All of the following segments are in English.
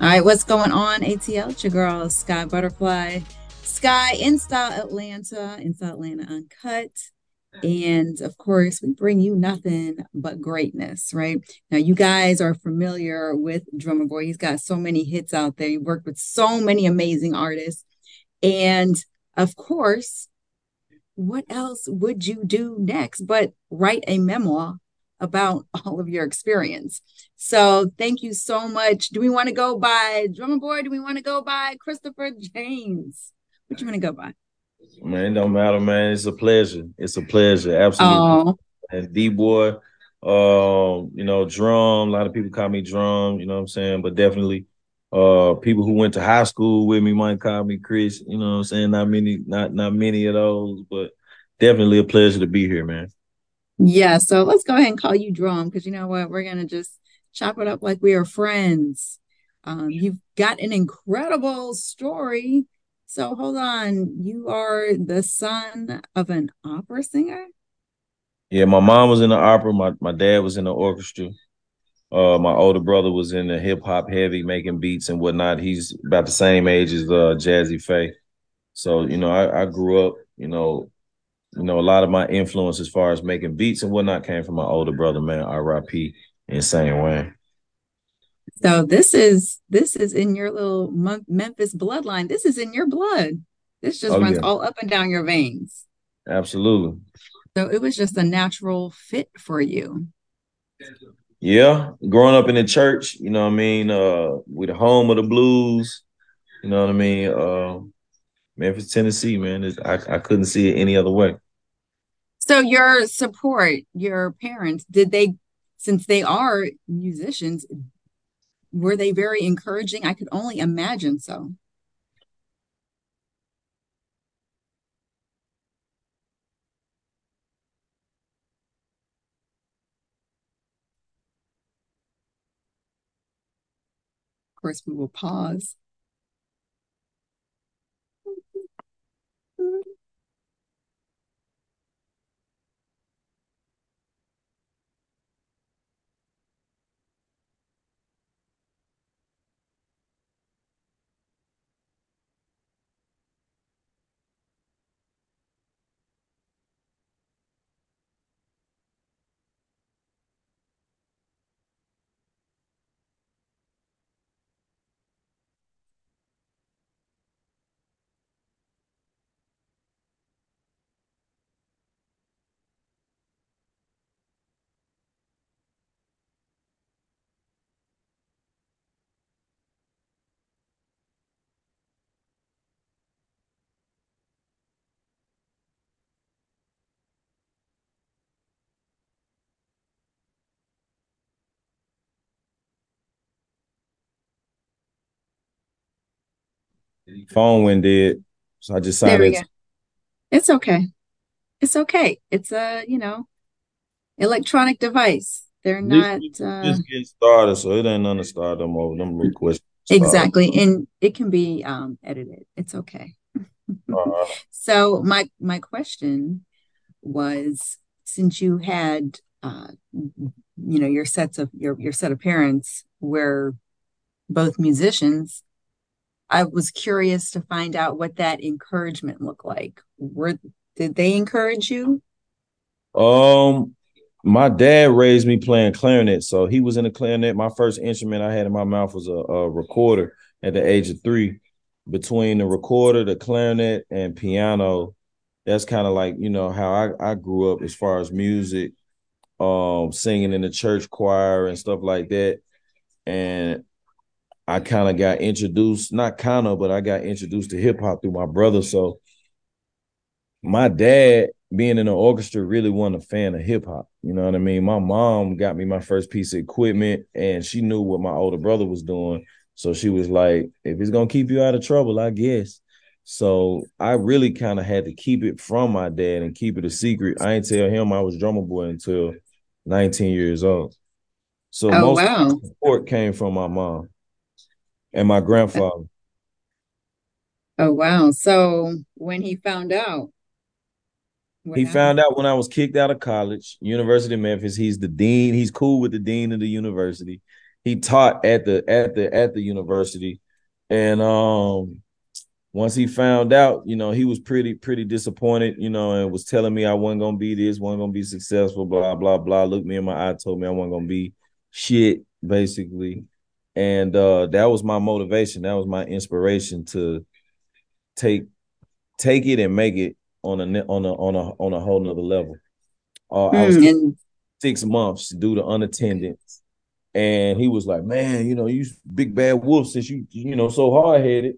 All right, what's going on, ATL? It's your girl, Skyebutterfli. Sky N'Style Atlanta, N'Style Atlanta Uncut. And of course, we bring you nothing but greatness, right? Now, you guys are familiar with Drumma Boy. He's got so many hits out there. He worked with so many amazing artists. And of course, what else would you do next but write a memoir about all of your experience. So thank you so much. Do we want to go by Drumma Boy? Do we want to go by Christopher James? What you want to go by? Man, it don't matter, man. It's a pleasure. It's a pleasure. Absolutely. Oh. And D boy, um, you know, drum. A lot of people call me drum, you know what I'm saying? But definitely uh people who went to high school with me might call me Chris, you know what I'm saying? Not many, not not many of those, but definitely a pleasure to be here, man. Yeah, so let's go ahead and call you Drum because you know what? We're gonna just chop it up like we are friends. Um, you've got an incredible story. So hold on, you are the son of an opera singer. Yeah, my mom was in the opera. My my dad was in the orchestra. Uh, my older brother was in the hip hop heavy, making beats and whatnot. He's about the same age as uh, Jazze Pha. So you know, I, I grew up, you know, you know, a lot of my influence as far as making beats and whatnot came from my older brother, man, R.I.P. Insane Wayne. So this is this is in your little Memphis bloodline. This is in your blood. This just oh, runs yeah. all up and down your veins. Absolutely. So it was just a natural fit for you. Yeah, growing up in the church, you know what I mean, uh, with the home of the blues, you know what I mean, uh, Memphis, Tennessee, man. I, I couldn't see it any other way. So your support, your parents, did they, since they are musicians, were they very encouraging? I could only imagine so. Of course, we will pause. Phone went dead. So I just decided. It's okay. It's okay. It's a, you know, electronic device. They're not just, uh, just getting started, so it ain't to start them over. Them questions. Exactly. And it can be um edited. It's okay. uh-huh. So my my question was since you had uh you know your sets of your your set of parents were both musicians I was curious to find out what that encouragement looked like. Were did they encourage you? Um, my dad raised me playing clarinet, so he was in the clarinet. My first instrument I had in my mouth was a, a recorder at the age of three. Between the recorder, the clarinet, and piano, that's kind of like you know how I, I grew up as far as music, um, singing in the church choir and stuff like that. And I kind of got introduced, not kind of, but I got introduced to hip hop through my brother. So my dad, being in the orchestra, really wasn't a fan of hip hop. You know what I mean? My mom got me my first piece of equipment, and she knew what my older brother was doing. So she was like, if it's gonna keep you out of trouble, I guess. So I really kind of had to keep it from my dad and keep it a secret. I ain't tell him I was Drumma Boy until 19 years old. So oh, most wow. support came from my mom and my grandfather. Oh wow! So when he found out, he happened? found out when I was kicked out of college, University of Memphis. He's the dean. He's cool with the dean of the university. he taught at the at the at the university, and um, once he found out, you know, he was pretty pretty disappointed, you know, and was telling me I wasn't gonna be this, wasn't gonna be successful, blah blah blah. Looked me in my eye, told me I wasn't gonna be shit, basically, and uh, that was my motivation. That was my inspiration to take take it and make it on a on a on a on a whole nother level. Uh, I was mm, six months due to unattendance, and he was like, "Man, you know, you big bad wolf since you you know so hard headed."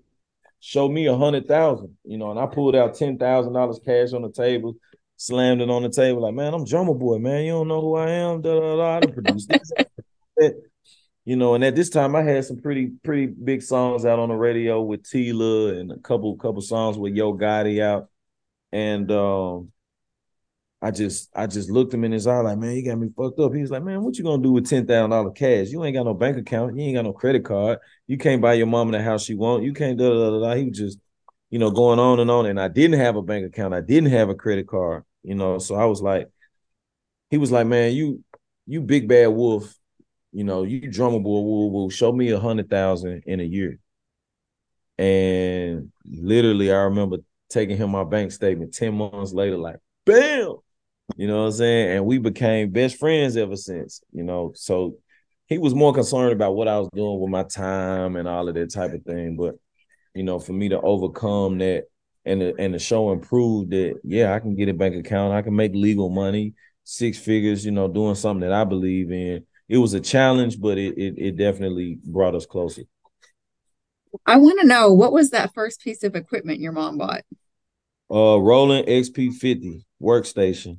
Show me a hundred thousand, you know, and I pulled out ten thousand dollars cash on the table, slammed it on the table, like, man, I'm Drumma Boy, man. You don't know who I am. Da, da, da. I produced this. You know, and at this time I had some pretty pretty big songs out on the radio with Tela and a couple couple songs with Yo Gotti out, and um, I just I just looked him in his eye like, man, you got me fucked up. He was like, man, what you gonna do with ten thousand dollar cash? You ain't got no bank account. You ain't got no credit card. You can't buy your mom in the house she want. You can't da da da. He was just, you know, going on and on. And I didn't have a bank account. I didn't have a credit card. You know, so I was like, he was like, man, you you big bad wolf. You know, you Drumma Boy. Will will show me a hundred thousand in a year. And literally, I remember taking him my bank statement ten months later, like, bam you know what I'm saying? And we became best friends ever since, you know. So he was more concerned about what I was doing with my time and all of that type of thing. But, you know, for me to overcome that and the, and the show and prove that, yeah, I can get a bank account, I can make legal money, six figures, you know, doing something that I believe in. It was a challenge, but it it, it definitely brought us closer. I want to know what was that first piece of equipment your mom bought? Uh Roland XP50 workstation.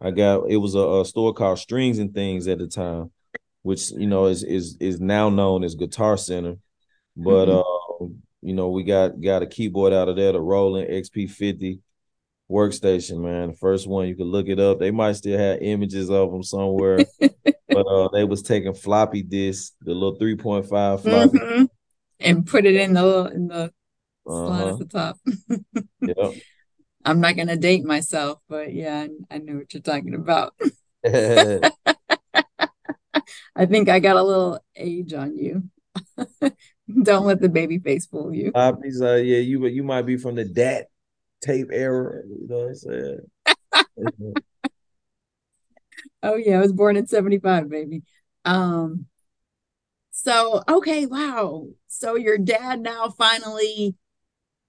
I got it was a, a, store called Strings and Things at the time, which you know is is is now known as Guitar Center. But mm-hmm. uh, you know, we got got a keyboard out of there, the Roland XP50 workstation, man. The first one you can look it up. They might still have images of them somewhere. but uh, they was taking floppy disks, the little 3.5 floppy mm-hmm. and put it in the little, in the slot uh-huh. at the top. yep. I'm not gonna date myself, but yeah, I, I know what you're talking about. I think I got a little age on you. Don't let the baby face fool you. Uh, yeah, you you might be from the dat tape era. You know what I'm saying? oh yeah, I was born in 75, baby. Um so okay, wow. So your dad now finally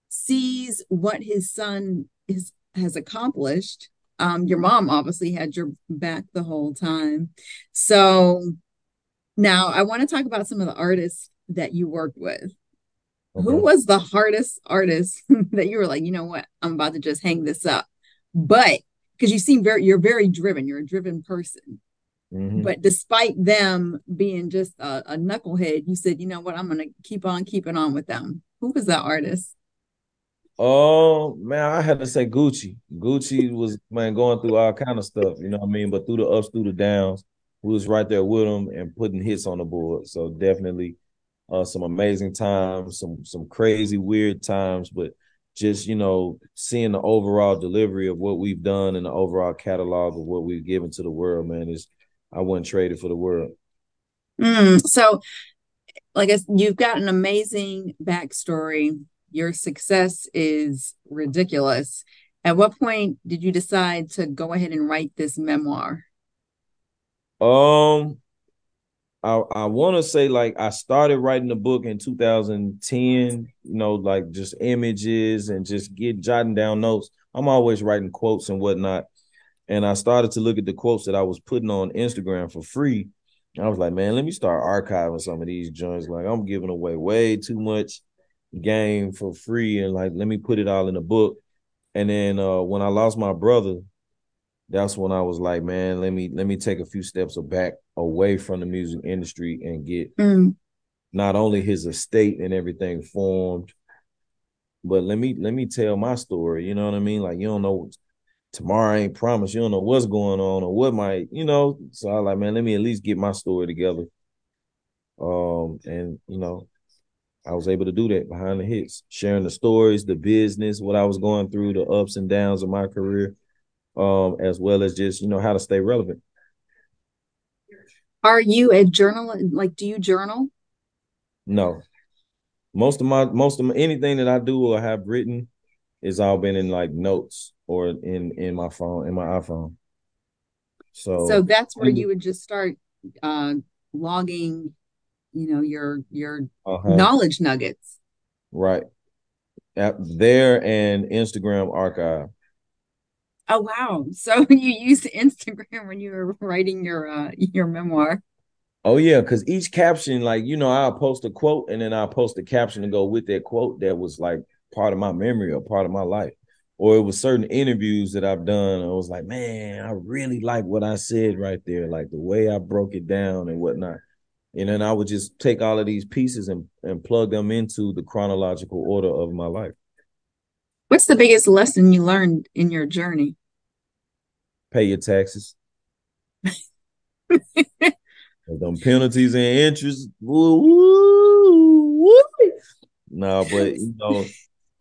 sees what his son is has accomplished. Um, your mom obviously had your back the whole time. So now I want to talk about some of the artists that you worked with. Okay. Who was the hardest artist that you were like, you know what, I'm about to just hang this up? But because you seem very, you're very driven, you're a driven person. Mm-hmm. But despite them being just a, a knucklehead, you said, you know what, I'm going to keep on keeping on with them. Who was that artist? Oh man, I had to say Gucci. Gucci was man going through all kind of stuff, you know what I mean? But through the ups, through the downs, we was right there with him and putting hits on the board. So definitely uh, some amazing times, some some crazy weird times, but just you know seeing the overall delivery of what we've done and the overall catalog of what we've given to the world, man, is I wouldn't trade it for the world. Mm, so, like I, you've got an amazing backstory your success is ridiculous. At what point did you decide to go ahead and write this memoir? Um, I I want to say like I started writing the book in 2010. You know, like just images and just get jotting down notes. I'm always writing quotes and whatnot. And I started to look at the quotes that I was putting on Instagram for free. I was like, man, let me start archiving some of these joints. Like I'm giving away way too much game for free and like let me put it all in a book. And then uh when I lost my brother, that's when I was like, man, let me let me take a few steps back away from the music industry and get mm. not only his estate and everything formed, but let me let me tell my story. You know what I mean? Like you don't know tomorrow ain't promised. You don't know what's going on or what might, you know. So I like, man, let me at least get my story together. Um, and you know, I was able to do that behind the hits, sharing the stories, the business, what I was going through, the ups and downs of my career, um, as well as just you know how to stay relevant. Are you a journal? Like, do you journal? No. Most of my most of my, anything that I do or have written is all been in like notes or in in my phone in my iPhone. So So that's where you would just start uh logging, you know, your your uh-huh, knowledge nuggets. right. App there and Instagram archive. Oh wow. So you used Instagram when you were writing your uh your memoir. Oh yeah, because each caption, like you know, I'll post a quote and then I'll post a caption to go with that quote that was like part of my memory or part of my life. Or it was certain interviews that I've done. I was like, man, I really like what I said right there, like the way I broke it down and whatnot. And then I would just take all of these pieces and, and plug them into the chronological order of my life. What's the biggest lesson you learned in your journey? Pay your taxes. them penalties and interest. Woo, woo. No, but you know,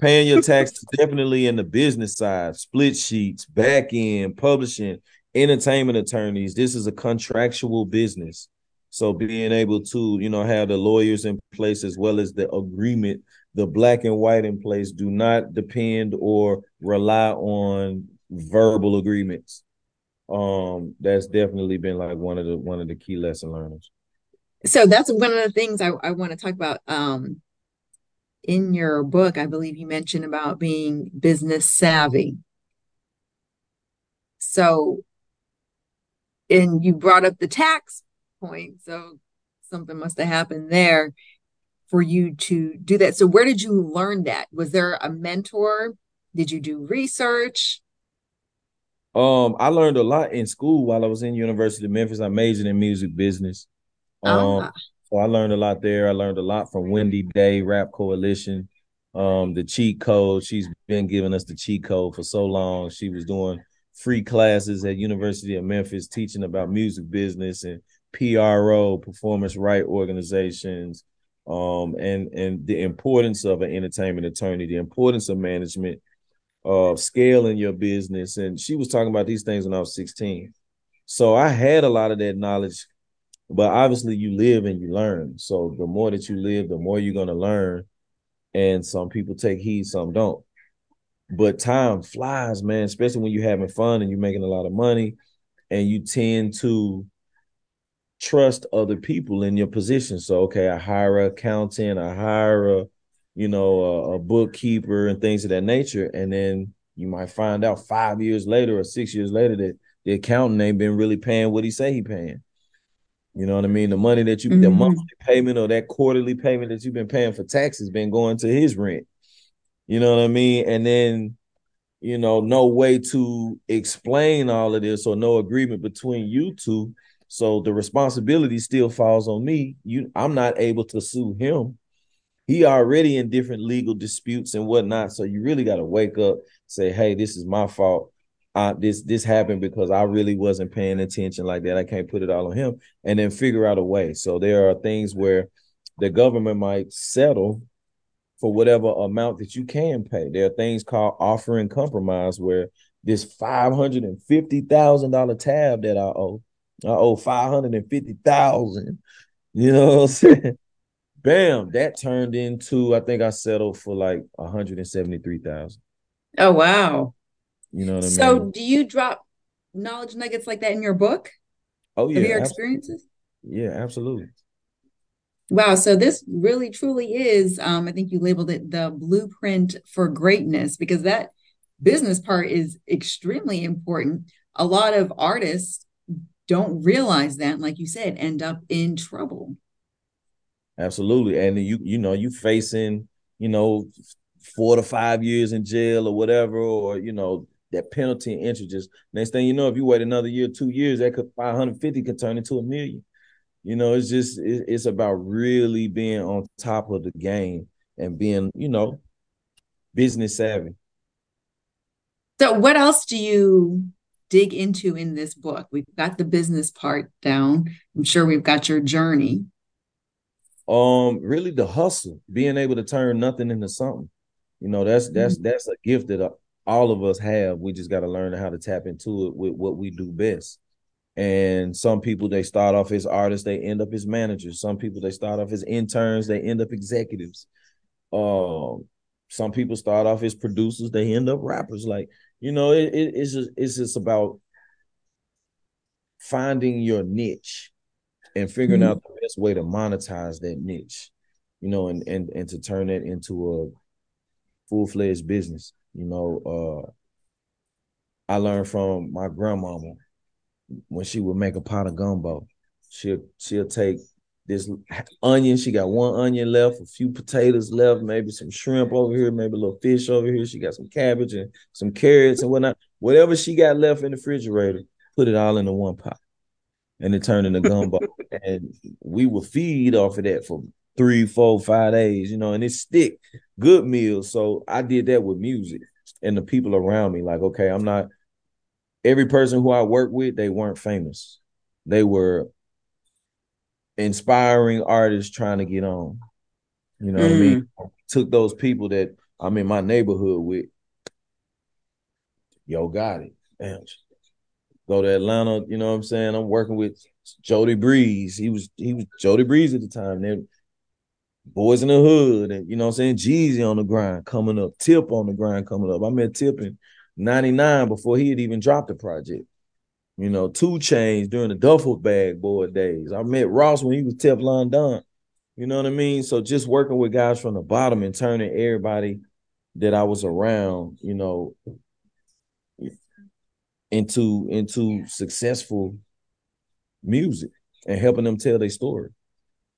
paying your taxes definitely in the business side, split sheets, back end, publishing, entertainment attorneys. This is a contractual business. So being able to, you know, have the lawyers in place as well as the agreement, the black and white in place, do not depend or rely on verbal agreements. Um that's definitely been like one of the one of the key lesson learners. So that's one of the things I, I want to talk about um in your book i believe you mentioned about being business savvy. So and you brought up the tax point so something must have happened there for you to do that so where did you learn that was there a mentor did you do research um, I learned a lot in school while I was in University of Memphis. I majored in music business. Um, ah. so I learned a lot there. I learned a lot from Wendy Day, Rap Coalition, um, the cheat code. She's been giving us the cheat code for so long. She was doing free classes at University of Memphis teaching about music business and PRO, performance right organizations, um, and and the importance of an entertainment attorney, the importance of management of scaling your business. And she was talking about these things when I was 16. So I had a lot of that knowledge, but obviously you live and you learn. So the more that you live, the more you're going to learn. And some people take heed, some don't. But time flies, man, especially when you're having fun and you're making a lot of money and you tend to trust other people in your position. So, okay, I hire an accountant, I hire a you know, a, a, bookkeeper and things of that nature. And then you might find out five years later or six years later that the accountant ain't been really paying what he say he paying. You know what I mean? The money that you, mm-hmm. the monthly payment or that quarterly payment that you've been paying for taxes been going to his rent. You know what I mean? And then, you know, no way to explain all of this or no agreement between you two. So the responsibility still falls on me. You, I'm not able to sue him he already in different legal disputes and whatnot. So you really got to wake up, say, "Hey, this is my fault. Uh, this this happened because I really wasn't paying attention like that. I can't put it all on him, and then figure out a way." So there are things where the government might settle for whatever amount that you can pay. There are things called offer in compromise where this five hundred and fifty thousand dollar tab that I owe, I owe five hundred and fifty thousand. You know what I'm saying? bam, that turned into I think I settled for like 173,000. Oh wow. You know what I so mean? So do you drop knowledge nuggets like that in your book? Oh yeah. Of your experiences? Yeah, absolutely. Wow. So this really truly is, um, I think you labeled it the blueprint for greatness because that business part is extremely important. A lot of artists don't realize that, like you said, end up in trouble. Absolutely. And you you know, you facing, you know, four to five years in jail or whatever, or you know, that penalty and interest. Just next thing you know, if you wait another year, two years, that could 550 could turn into a million. You know, it's just it's about really being on top of the game and being, you know, business savvy. So what else do you dig into in this book? We've got the business part down. I'm sure we've got your journey. Um, really the hustle, being able to turn nothing into something. You know, that's that's mm-hmm. that's a gift that uh, all of us have. We just got to learn how to tap into it with what we do best. And some people they start off as artists, they end up as managers. Some people they start off as interns, they end up executives. Um, some people start off as producers, they end up rappers. Like you know, it, it, it's just it's just about finding your niche and figuring mm-hmm. out the best way to monetize that niche, you know, and and and to turn it into a full fledged business. You know, uh, I learned from my grandmama when she would make a pot of gumbo. She'll she'll take this onion. She got one onion left, a few potatoes left, maybe some shrimp over here, maybe a little fish over here. She got some cabbage and some carrots and whatnot. Whatever she got left in the refrigerator, put it all into one pot. And it turned into gumbo. and we would feed off of that for three, four, five days, you know, and it stick good meals. So I did that with music and the people around me. Like, okay, I'm not every person who I work with, they weren't famous. They were inspiring artists trying to get on. You know mm. what I mean? Mm. Took those people that I'm in my neighborhood with. Yo, got it. Damn. Go to Atlanta, you know what I'm saying? I'm working with Jody Breeze. He was he was Jody Breeze at the time. Then Boyz N da Hood, and you know what I'm saying? Jeezy on the grind coming up, Tip on the grind coming up. I met Tip in 99 before he had even dropped the project. You know, 2 Chainz during the duffel bag boy days. I met Ross when he was Teflon Don. You know what I mean? So just working with guys from the bottom and turning everybody that I was around, you know, into into successful music and helping them tell their story.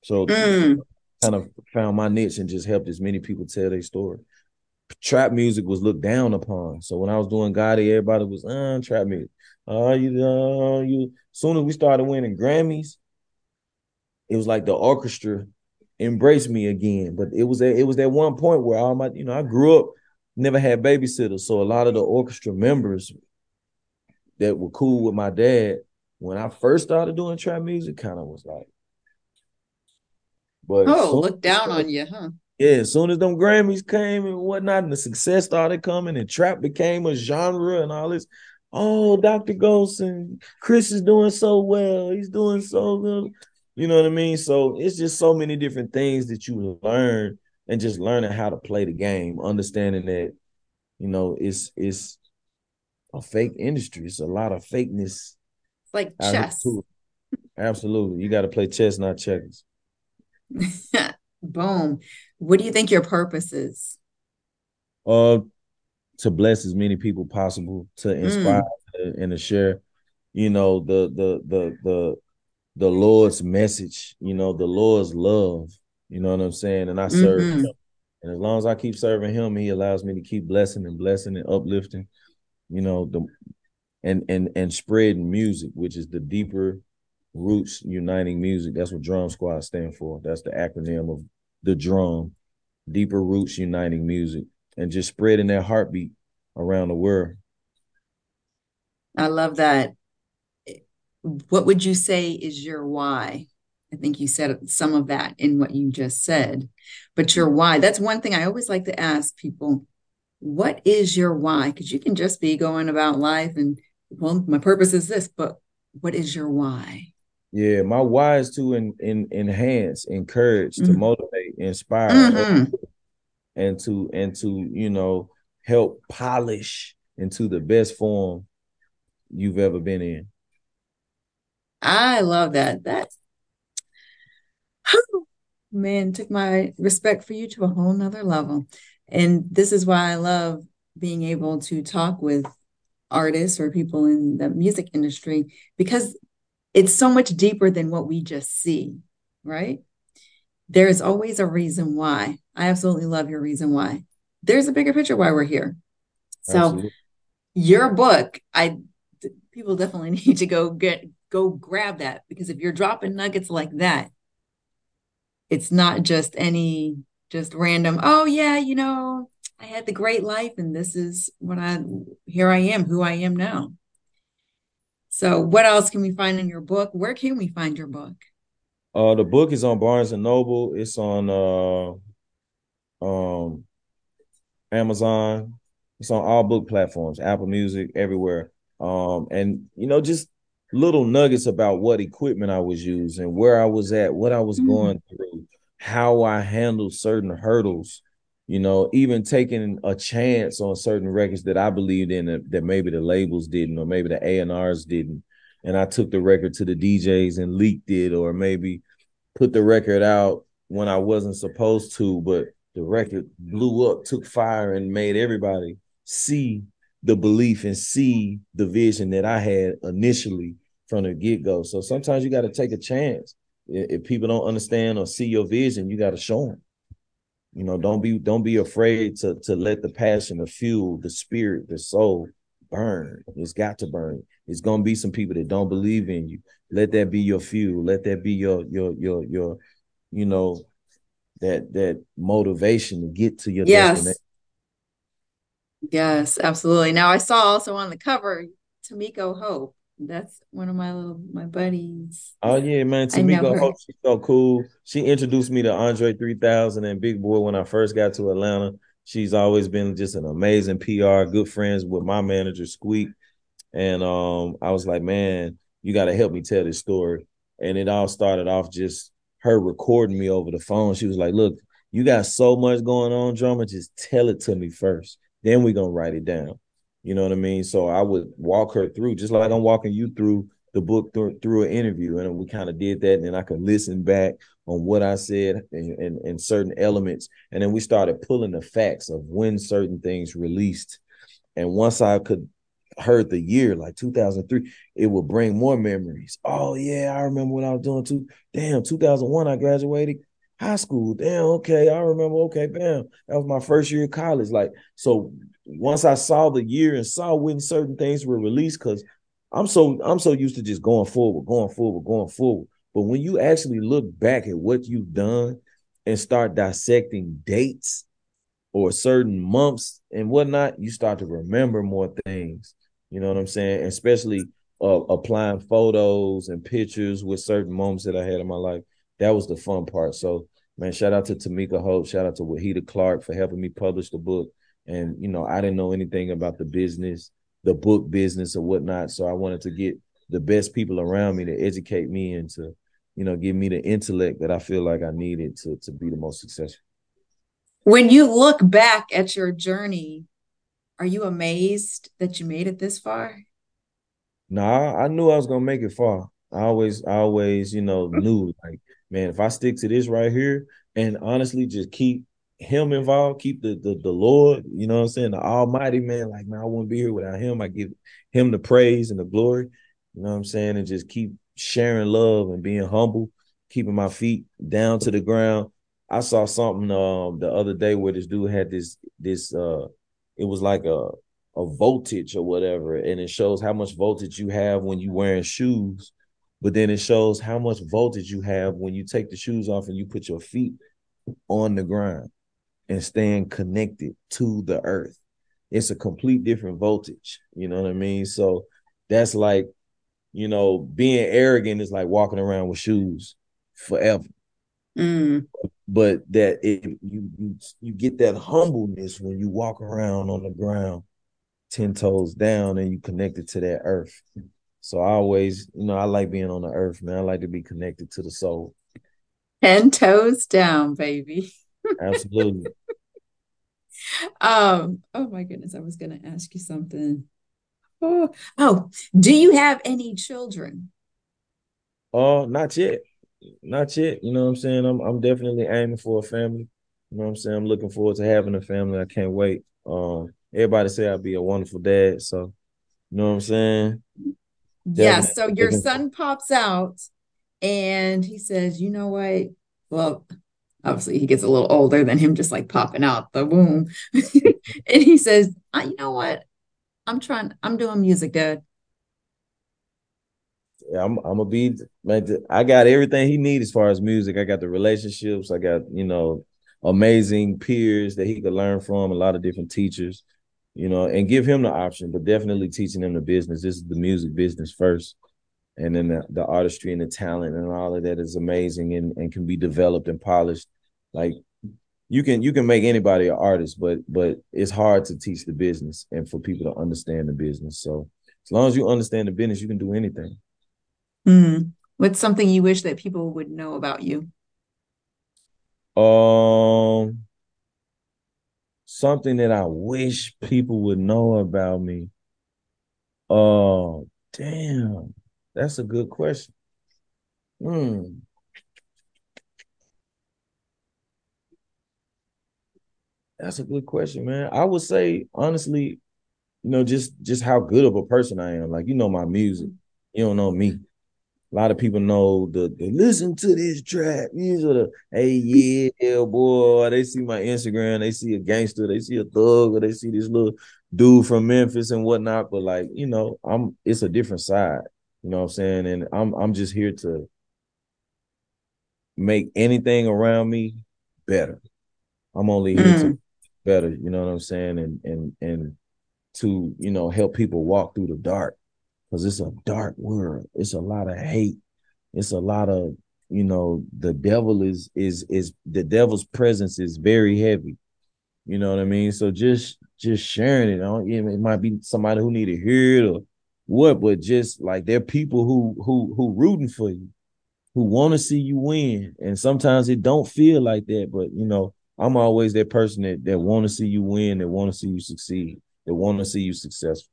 So mm. kind of found my niche and just helped as many people tell their story. Trap music was looked down upon. So when I was doing Gotti, everybody was uh trap music. Uh you uh you soon as we started winning Grammys, it was like the orchestra embraced me again. But it was a, it was that one point where all my, you know, I grew up, never had babysitters. So a lot of the orchestra members that were cool with my dad when I first started doing trap music kind of was like, but oh, look down on you, huh? Yeah, as soon as them Grammys came and whatnot, and the success started coming, and trap became a genre and all this. Oh, Dr. Ghost and Chris is doing so well. He's doing so good. You know what I mean? So it's just so many different things that you learn and just learning how to play the game, understanding that, you know, it's it's a fake industry. It's a lot of fakeness. Like chess. Absolutely. You got to play chess, not checkers. Boom. What do you think your purpose is? Uh, to bless as many people possible, to inspire mm. and to share, you know, the the the the the Lord's message, you know, the Lord's love. You know what I'm saying? And I serve mm-hmm. him. And as long as I keep serving him, he allows me to keep blessing and blessing and uplifting, you know, the and and and spreading music, which is the deeper roots uniting music. That's what Drum Squad stand for. That's the acronym of the drum, deeper roots uniting music, and just spreading that heartbeat around the world. I love that. What would you say is your why? I think you said some of that in what you just said, but your why, that's one thing I always like to ask people what is your why? Because you can just be going about life and, well, my purpose is this, but what is your why? Yeah, my why is to in, in, enhance, encourage, mm-hmm. to motivate, inspire, mm-hmm. and to and to you know help polish into the best form you've ever been in. I love that. That man took my respect for you to a whole nother level. And this is why I love being able to talk with artists or people in the music industry because it's so much deeper than what we just see, right? There's always a reason why. I absolutely love your reason why. There's a bigger picture why we're here. So absolutely. your book, I people definitely need to go get go grab that because if you're dropping nuggets like that, it's not just any just random, oh yeah, you know, I had the great life and this is what I here I am, who I am now. So, what else can we find in your book? Where can we find your book? Uh, the book is on Barnes and Noble. It's on uh, um, Amazon. It's on all book platforms, Apple Music, everywhere. Um, and you know, just little nuggets about what equipment I was using, where I was at, what I was mm-hmm. going through, how I handled certain hurdles, you know, even taking a chance on certain records that I believed in that, that maybe the labels didn't, or maybe the A&Rs didn't. And I took the record to the DJs and leaked it, or maybe put the record out when I wasn't supposed to, but the record blew up, took fire, and made everybody see the belief and see the vision that I had initially from the get go. So sometimes you got to take a chance. If people don't understand or see your vision, you got to show them. You know, don't be don't be afraid to to let the passion, the fuel, the spirit, the soul burn. It's got to burn. It's gonna be some people that don't believe in you. Let that be your fuel. Let that be your your your your, you know, that that motivation to get to your yes. Yes, absolutely. Now I saw also on the cover Tamiko Hope. That's one of my little my buddies. Oh yeah, man. Tamiko Hope, she's so cool. She introduced me to Andre 3000 and Big Boy when I first got to Atlanta. She's always been just an amazing PR, good friends with my manager Squeak. And um, I was like, man, you got to help me tell this story. And it all started off just her recording me over the phone. She was like, look, you got so much going on, drama. Just tell it to me first. Then we're gonna write it down. You know what I mean? So I would walk her through, just like I'm walking you through the book through, through an interview. And we kind of did that. And then I could listen back on what I said and, and, and certain elements. And then we started pulling the facts of when certain things released. And once I could heard the year, like 2003, it would bring more memories. Oh, yeah, I remember what I was doing too. Damn, 2001, I graduated high school. Damn, okay, I remember. Okay, bam, that was my first year of college. Like, so once I saw the year and saw when certain things were released, because I'm so I'm so used to just going forward, going forward, going forward. But when you actually look back at what you've done and start dissecting dates or certain months and whatnot, you start to remember more things. You know what I'm saying? Especially uh, applying photos and pictures with certain moments that I had in my life. That was the fun part. So, man, shout out to Tamika Hope. Shout out to Wahida Clark for helping me publish the book. And, you know, I didn't know anything about the business, the book business or whatnot. So I wanted to get the best people around me to educate me and to, you know, give me the intellect that I feel like I needed to, to be the most successful. When you look back at your journey, are you amazed that you made it this far? Nah, I knew I was gonna make it far. I always, I always, you know, knew like, man, if I stick to this right here, and honestly, just keep him involved, keep the the, the Lord, you know what I'm saying, the Almighty man. Like, man, I wouldn't be here without him. I give him the praise and the glory, you know what I'm saying, and just keep sharing love and being humble, keeping my feet down to the ground. I saw something um the other day where this dude had this this uh it was like a a voltage or whatever, and it shows how much voltage you have when you wearing shoes, but then it shows how much voltage you have when you take the shoes off and you put your feet on the ground and staying connected to the earth. It's a complete different voltage. You know what I mean? So that's like, you know, being arrogant is like walking around with shoes forever. Mm but that it you you you get that humbleness when you walk around on the ground ten toes down and you connected to that earth. So I always, you know, I like being on the earth, man. I like to be connected to the soul. Ten toes down, baby. Absolutely. um, oh my goodness, I was gonna ask you something. Oh, oh, do you have any children? Oh, uh, not yet not yet. You know what I'm saying? I'm I'm definitely aiming for a family. You know what I'm saying? I'm looking forward to having a family. I can't wait. Um, everybody say I'll be a wonderful dad. So, you know what I'm saying? Yeah. So your son pops out and he says, you know what? Well, obviously he gets a little older than him just like popping out the womb. and he says, you know what? I'm trying, I'm doing music, dad. I'm I'm gonna be man. I got everything he needs as far as music. I got the relationships. I got you know amazing peers that he could learn from. A lot of different teachers, you know, and give him the option. But definitely teaching him the business. This is the music business first, and then the, the artistry and the talent and all of that is amazing and and can be developed and polished. Like you can you can make anybody an artist, but but it's hard to teach the business and for people to understand the business. So as long as you understand the business, you can do anything. Mm. What's something you wish that people would know about you? Um, something that I wish people would know about me. Oh, damn. That's a good question. Hmm. That's a good question, man. I would say honestly, you know, just just how good of a person I am. Like, you know my music. You don't know me. A lot of people know the, the listen to this track. These are the hey yeah boy. They see my Instagram, they see a gangster, they see a thug, or they see this little dude from Memphis and whatnot. But like, you know, I'm it's a different side. You know what I'm saying? And I'm I'm just here to make anything around me better. I'm only here mm. to better, you know what I'm saying? And and and to, you know, help people walk through the dark because it's a dark world. It's a lot of hate. It's a lot of, you know, the devil is is is the devil's presence is very heavy. You know what I mean? So just just sharing it. I it might be somebody who need to hear it or what, but just like there are people who who who rooting for you, who want to see you win. And sometimes it don't feel like that, but you know, I'm always that person that that want to see you win, that want to see you succeed, that want to see you successful.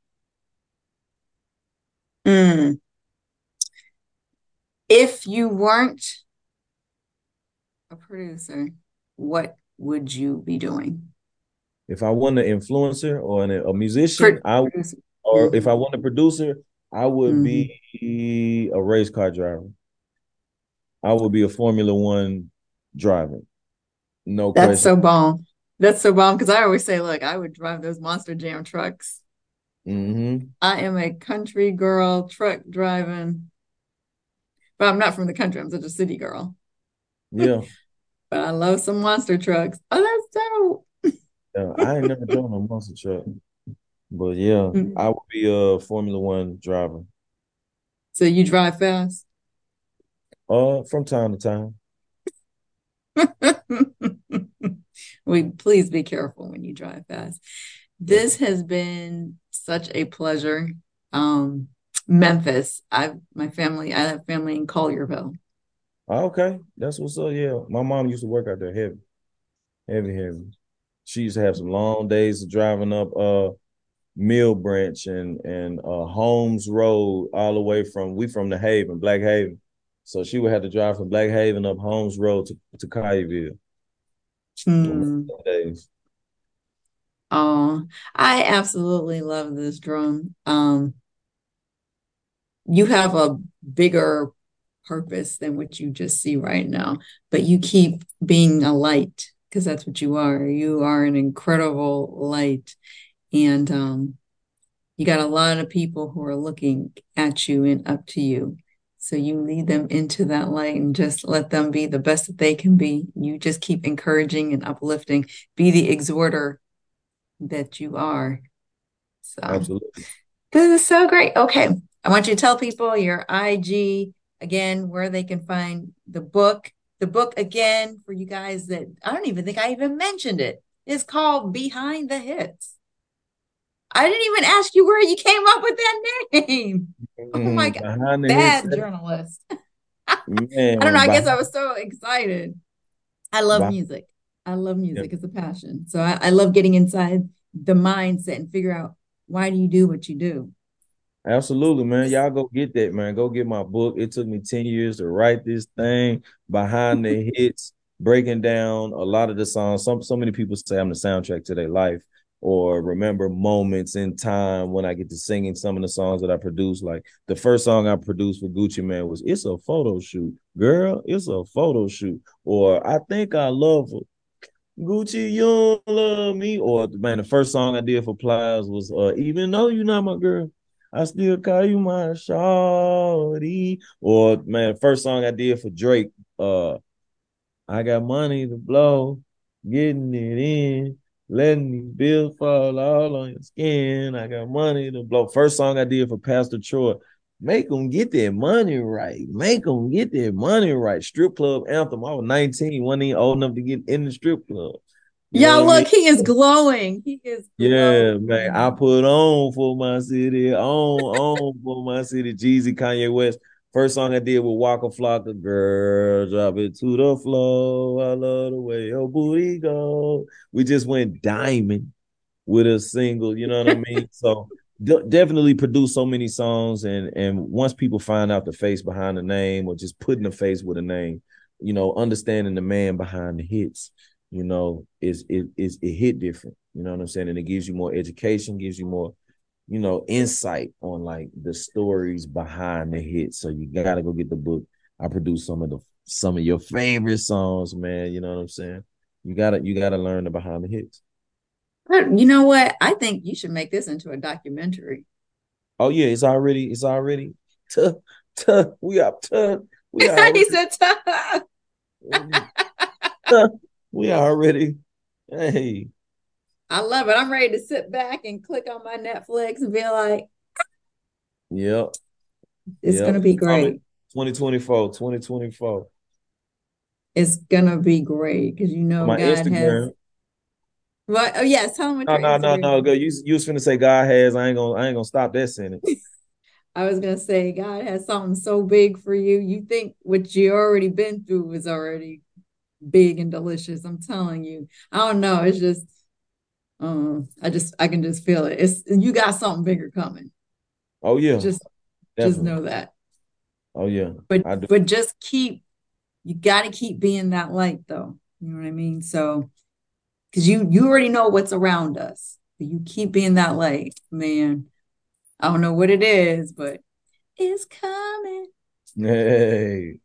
Mm. If you weren't a producer, what would you be doing? If I wasn't an influencer or an, a musician, Pro- I or mm-hmm. if I wasn't a producer, I would mm-hmm. be a race car driver. I would be a Formula One driver. No That's question. so bomb. That's so bomb because I always say, look, I would drive those monster jam trucks. Mm-hmm. I am a country girl, truck driving, but I'm not from the country. I'm such a city girl. Yeah. but I love some monster trucks. Oh, that's dope. yeah, I ain't never driven a monster truck, but yeah, mm-hmm. I would be a Formula One driver. So you drive fast? Uh, from time to time. we please be careful when you drive fast. This has been such a pleasure. Um, Memphis. I my family. I have family in Collierville. Okay, that's what's up. Yeah, my mom used to work out there heavy, heavy, heavy. She used to have some long days of driving up uh Mill Branch and and uh Holmes Road all the way from we from the Haven, Black Haven. So she would have to drive from Black Haven up Holmes Road to, to Collierville. Mm. Days. Oh, I absolutely love this drum. Um, you have a bigger purpose than what you just see right now, but you keep being a light because that's what you are. You are an incredible light. And um, you got a lot of people who are looking at you and up to you. So you lead them into that light and just let them be the best that they can be. You just keep encouraging and uplifting. Be the exhorter that you are. So absolutely. This is so great. Okay. I want you to tell people your IG again, where they can find the book. The book again for you guys that I don't even think I even mentioned it. It's called Behind the Hits. I didn't even ask you where you came up with that name. oh my god, bad journalist. Man, I don't know. I guess I was so excited. I love music. I love music. Yep. It's a passion. So I, I love getting inside the mindset and figure out why do you do what you do. Absolutely, man. Y'all go get that, man. Go get my book. It took me 10 years to write this thing behind the hits, breaking down a lot of the songs. Some so many people say I'm the soundtrack to their life or remember moments in time when I get to singing some of the songs that I produced. Like the first song I produced for Gucci Mane was It's a Photo Shoot. Girl, it's a photo shoot. Or I think I love her. Gucci, you don't love me. Or man, the first song I did for Plies was uh, Even Though You're Not My Girl, I Still Call You My Shawty. Or man, the first song I did for Drake, uh, I got money to blow, getting it in letting these bills fall all on your skin. I got money to blow. First song I did for Pastor Troy. Make them get their money right. Make them get their money right. Strip club anthem. I was 19, wasn't even old enough to get in the strip club. You yeah, look, I mean? he is glowing. He is glowing. Yeah, man. I put on for my city, on, on for my city. Jeezy, Kanye West. First song I did with Waka Flocka, girl, drop it to the floor. I love the way your booty go. We just went diamond with a single, you know what I mean? So de- definitely produce so many songs, and and once people find out the face behind the name, or just putting the face with a name, you know, understanding the man behind the hits, you know, is it is it hit different. You know what I'm saying? And it gives you more education, gives you more you know, insight on like the stories behind the hits. So you gotta go get the book. I produce some of the some of your favorite songs, man. You know what I'm saying? You gotta you gotta learn the behind the hits. You know what? I think you should make this into a documentary. Oh yeah, it's already it's already tuh, tuh, we up tuh, we he said tuh, we already hey I love it. I'm ready to sit back and click on my Netflix and be like, Yep. It's yep. gonna be great. 2024, 2024. It's gonna be great because you know my God Instagram. has what oh yes, tell them what No, no, no, no, go. You you was gonna say God has, I ain't gonna I ain't gonna stop that sentence. I was gonna say God has something so big for you. You think what you already been through is already big and delicious. I'm telling you. I don't know. It's just um, I just I can just feel it. It's you got something bigger coming. Oh yeah. Just Definitely. just know that. Oh yeah. But but just keep you got to keep being that light though. You know what I mean? So cuz you you already know what's around us. You keep being that light, man. I don't know what it is, but it's coming. Hey.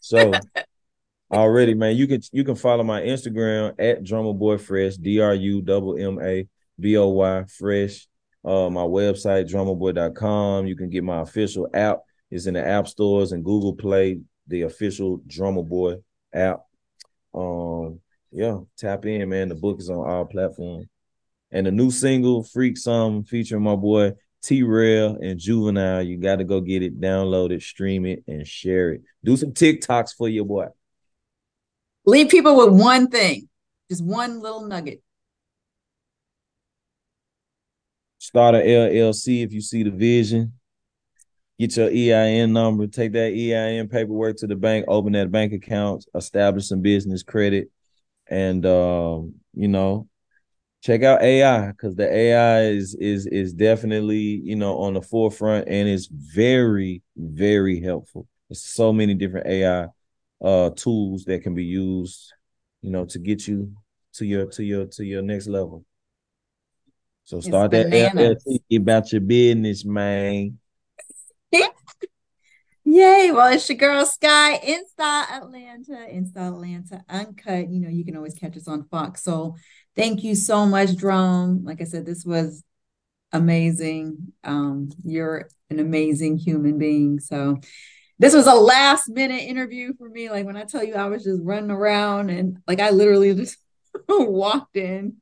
So already, man. You can you can follow my Instagram at Drumma Boy Fresh, D R U double M A B O Y Fresh. Uh, my website, drummaboy.com. You can get my official app. It's in the app stores and Google Play, the official Drumma Boy app. Um, yeah, tap in, man. The book is on all platforms. And the new single, Freak Some, featuring my boy Tela and Juvenile. You got to go get it, download it, stream it, and share it. Do some TikToks for your boy. Leave people with one thing, just one little nugget. Start a LLC if you see the vision. Get your EIN number, take that EIN paperwork to the bank, open that bank account, establish some business credit, and um, you know, check out AI because the AI is is is definitely you know on the forefront and it's very very helpful. There's so many different AI uh tools that can be used, you know, to get you to your to your to your next level. So start that LLC about your business, man. Yay. Well, it's your girl Sky N'Style Atlanta, N'Style Atlanta Uncut. You know, you can always catch us on Fox. So thank you so much, Drum. Like I said, this was amazing. Um, you're an amazing human being. So this was a last minute interview for me. Like when I tell you I was just running around and like I literally just walked in.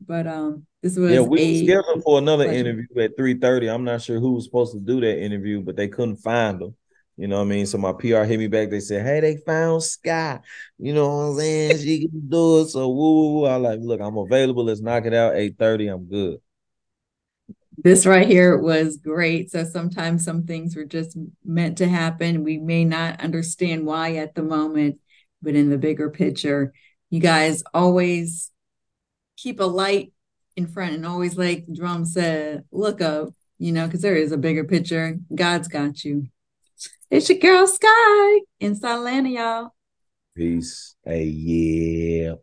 But um this was yeah, we scheduled for another pleasure. interview at 3:30. I'm not sure who was supposed to do that interview, but they couldn't find them. You know what I mean? So my PR hit me back. They said, Hey, they found Sky. You know what I'm saying? She can do it. So woo, woo, woo. I like, look, I'm available. Let's knock it out. 8:30. I'm good this right here was great. So sometimes some things were just meant to happen. We may not understand why at the moment, but in the bigger picture, you guys always keep a light in front and always, like Drum said, look up, you know, because there is a bigger picture. God's got you. It's your girl Sky in Atlanta, y'all. Peace. Hey, yeah.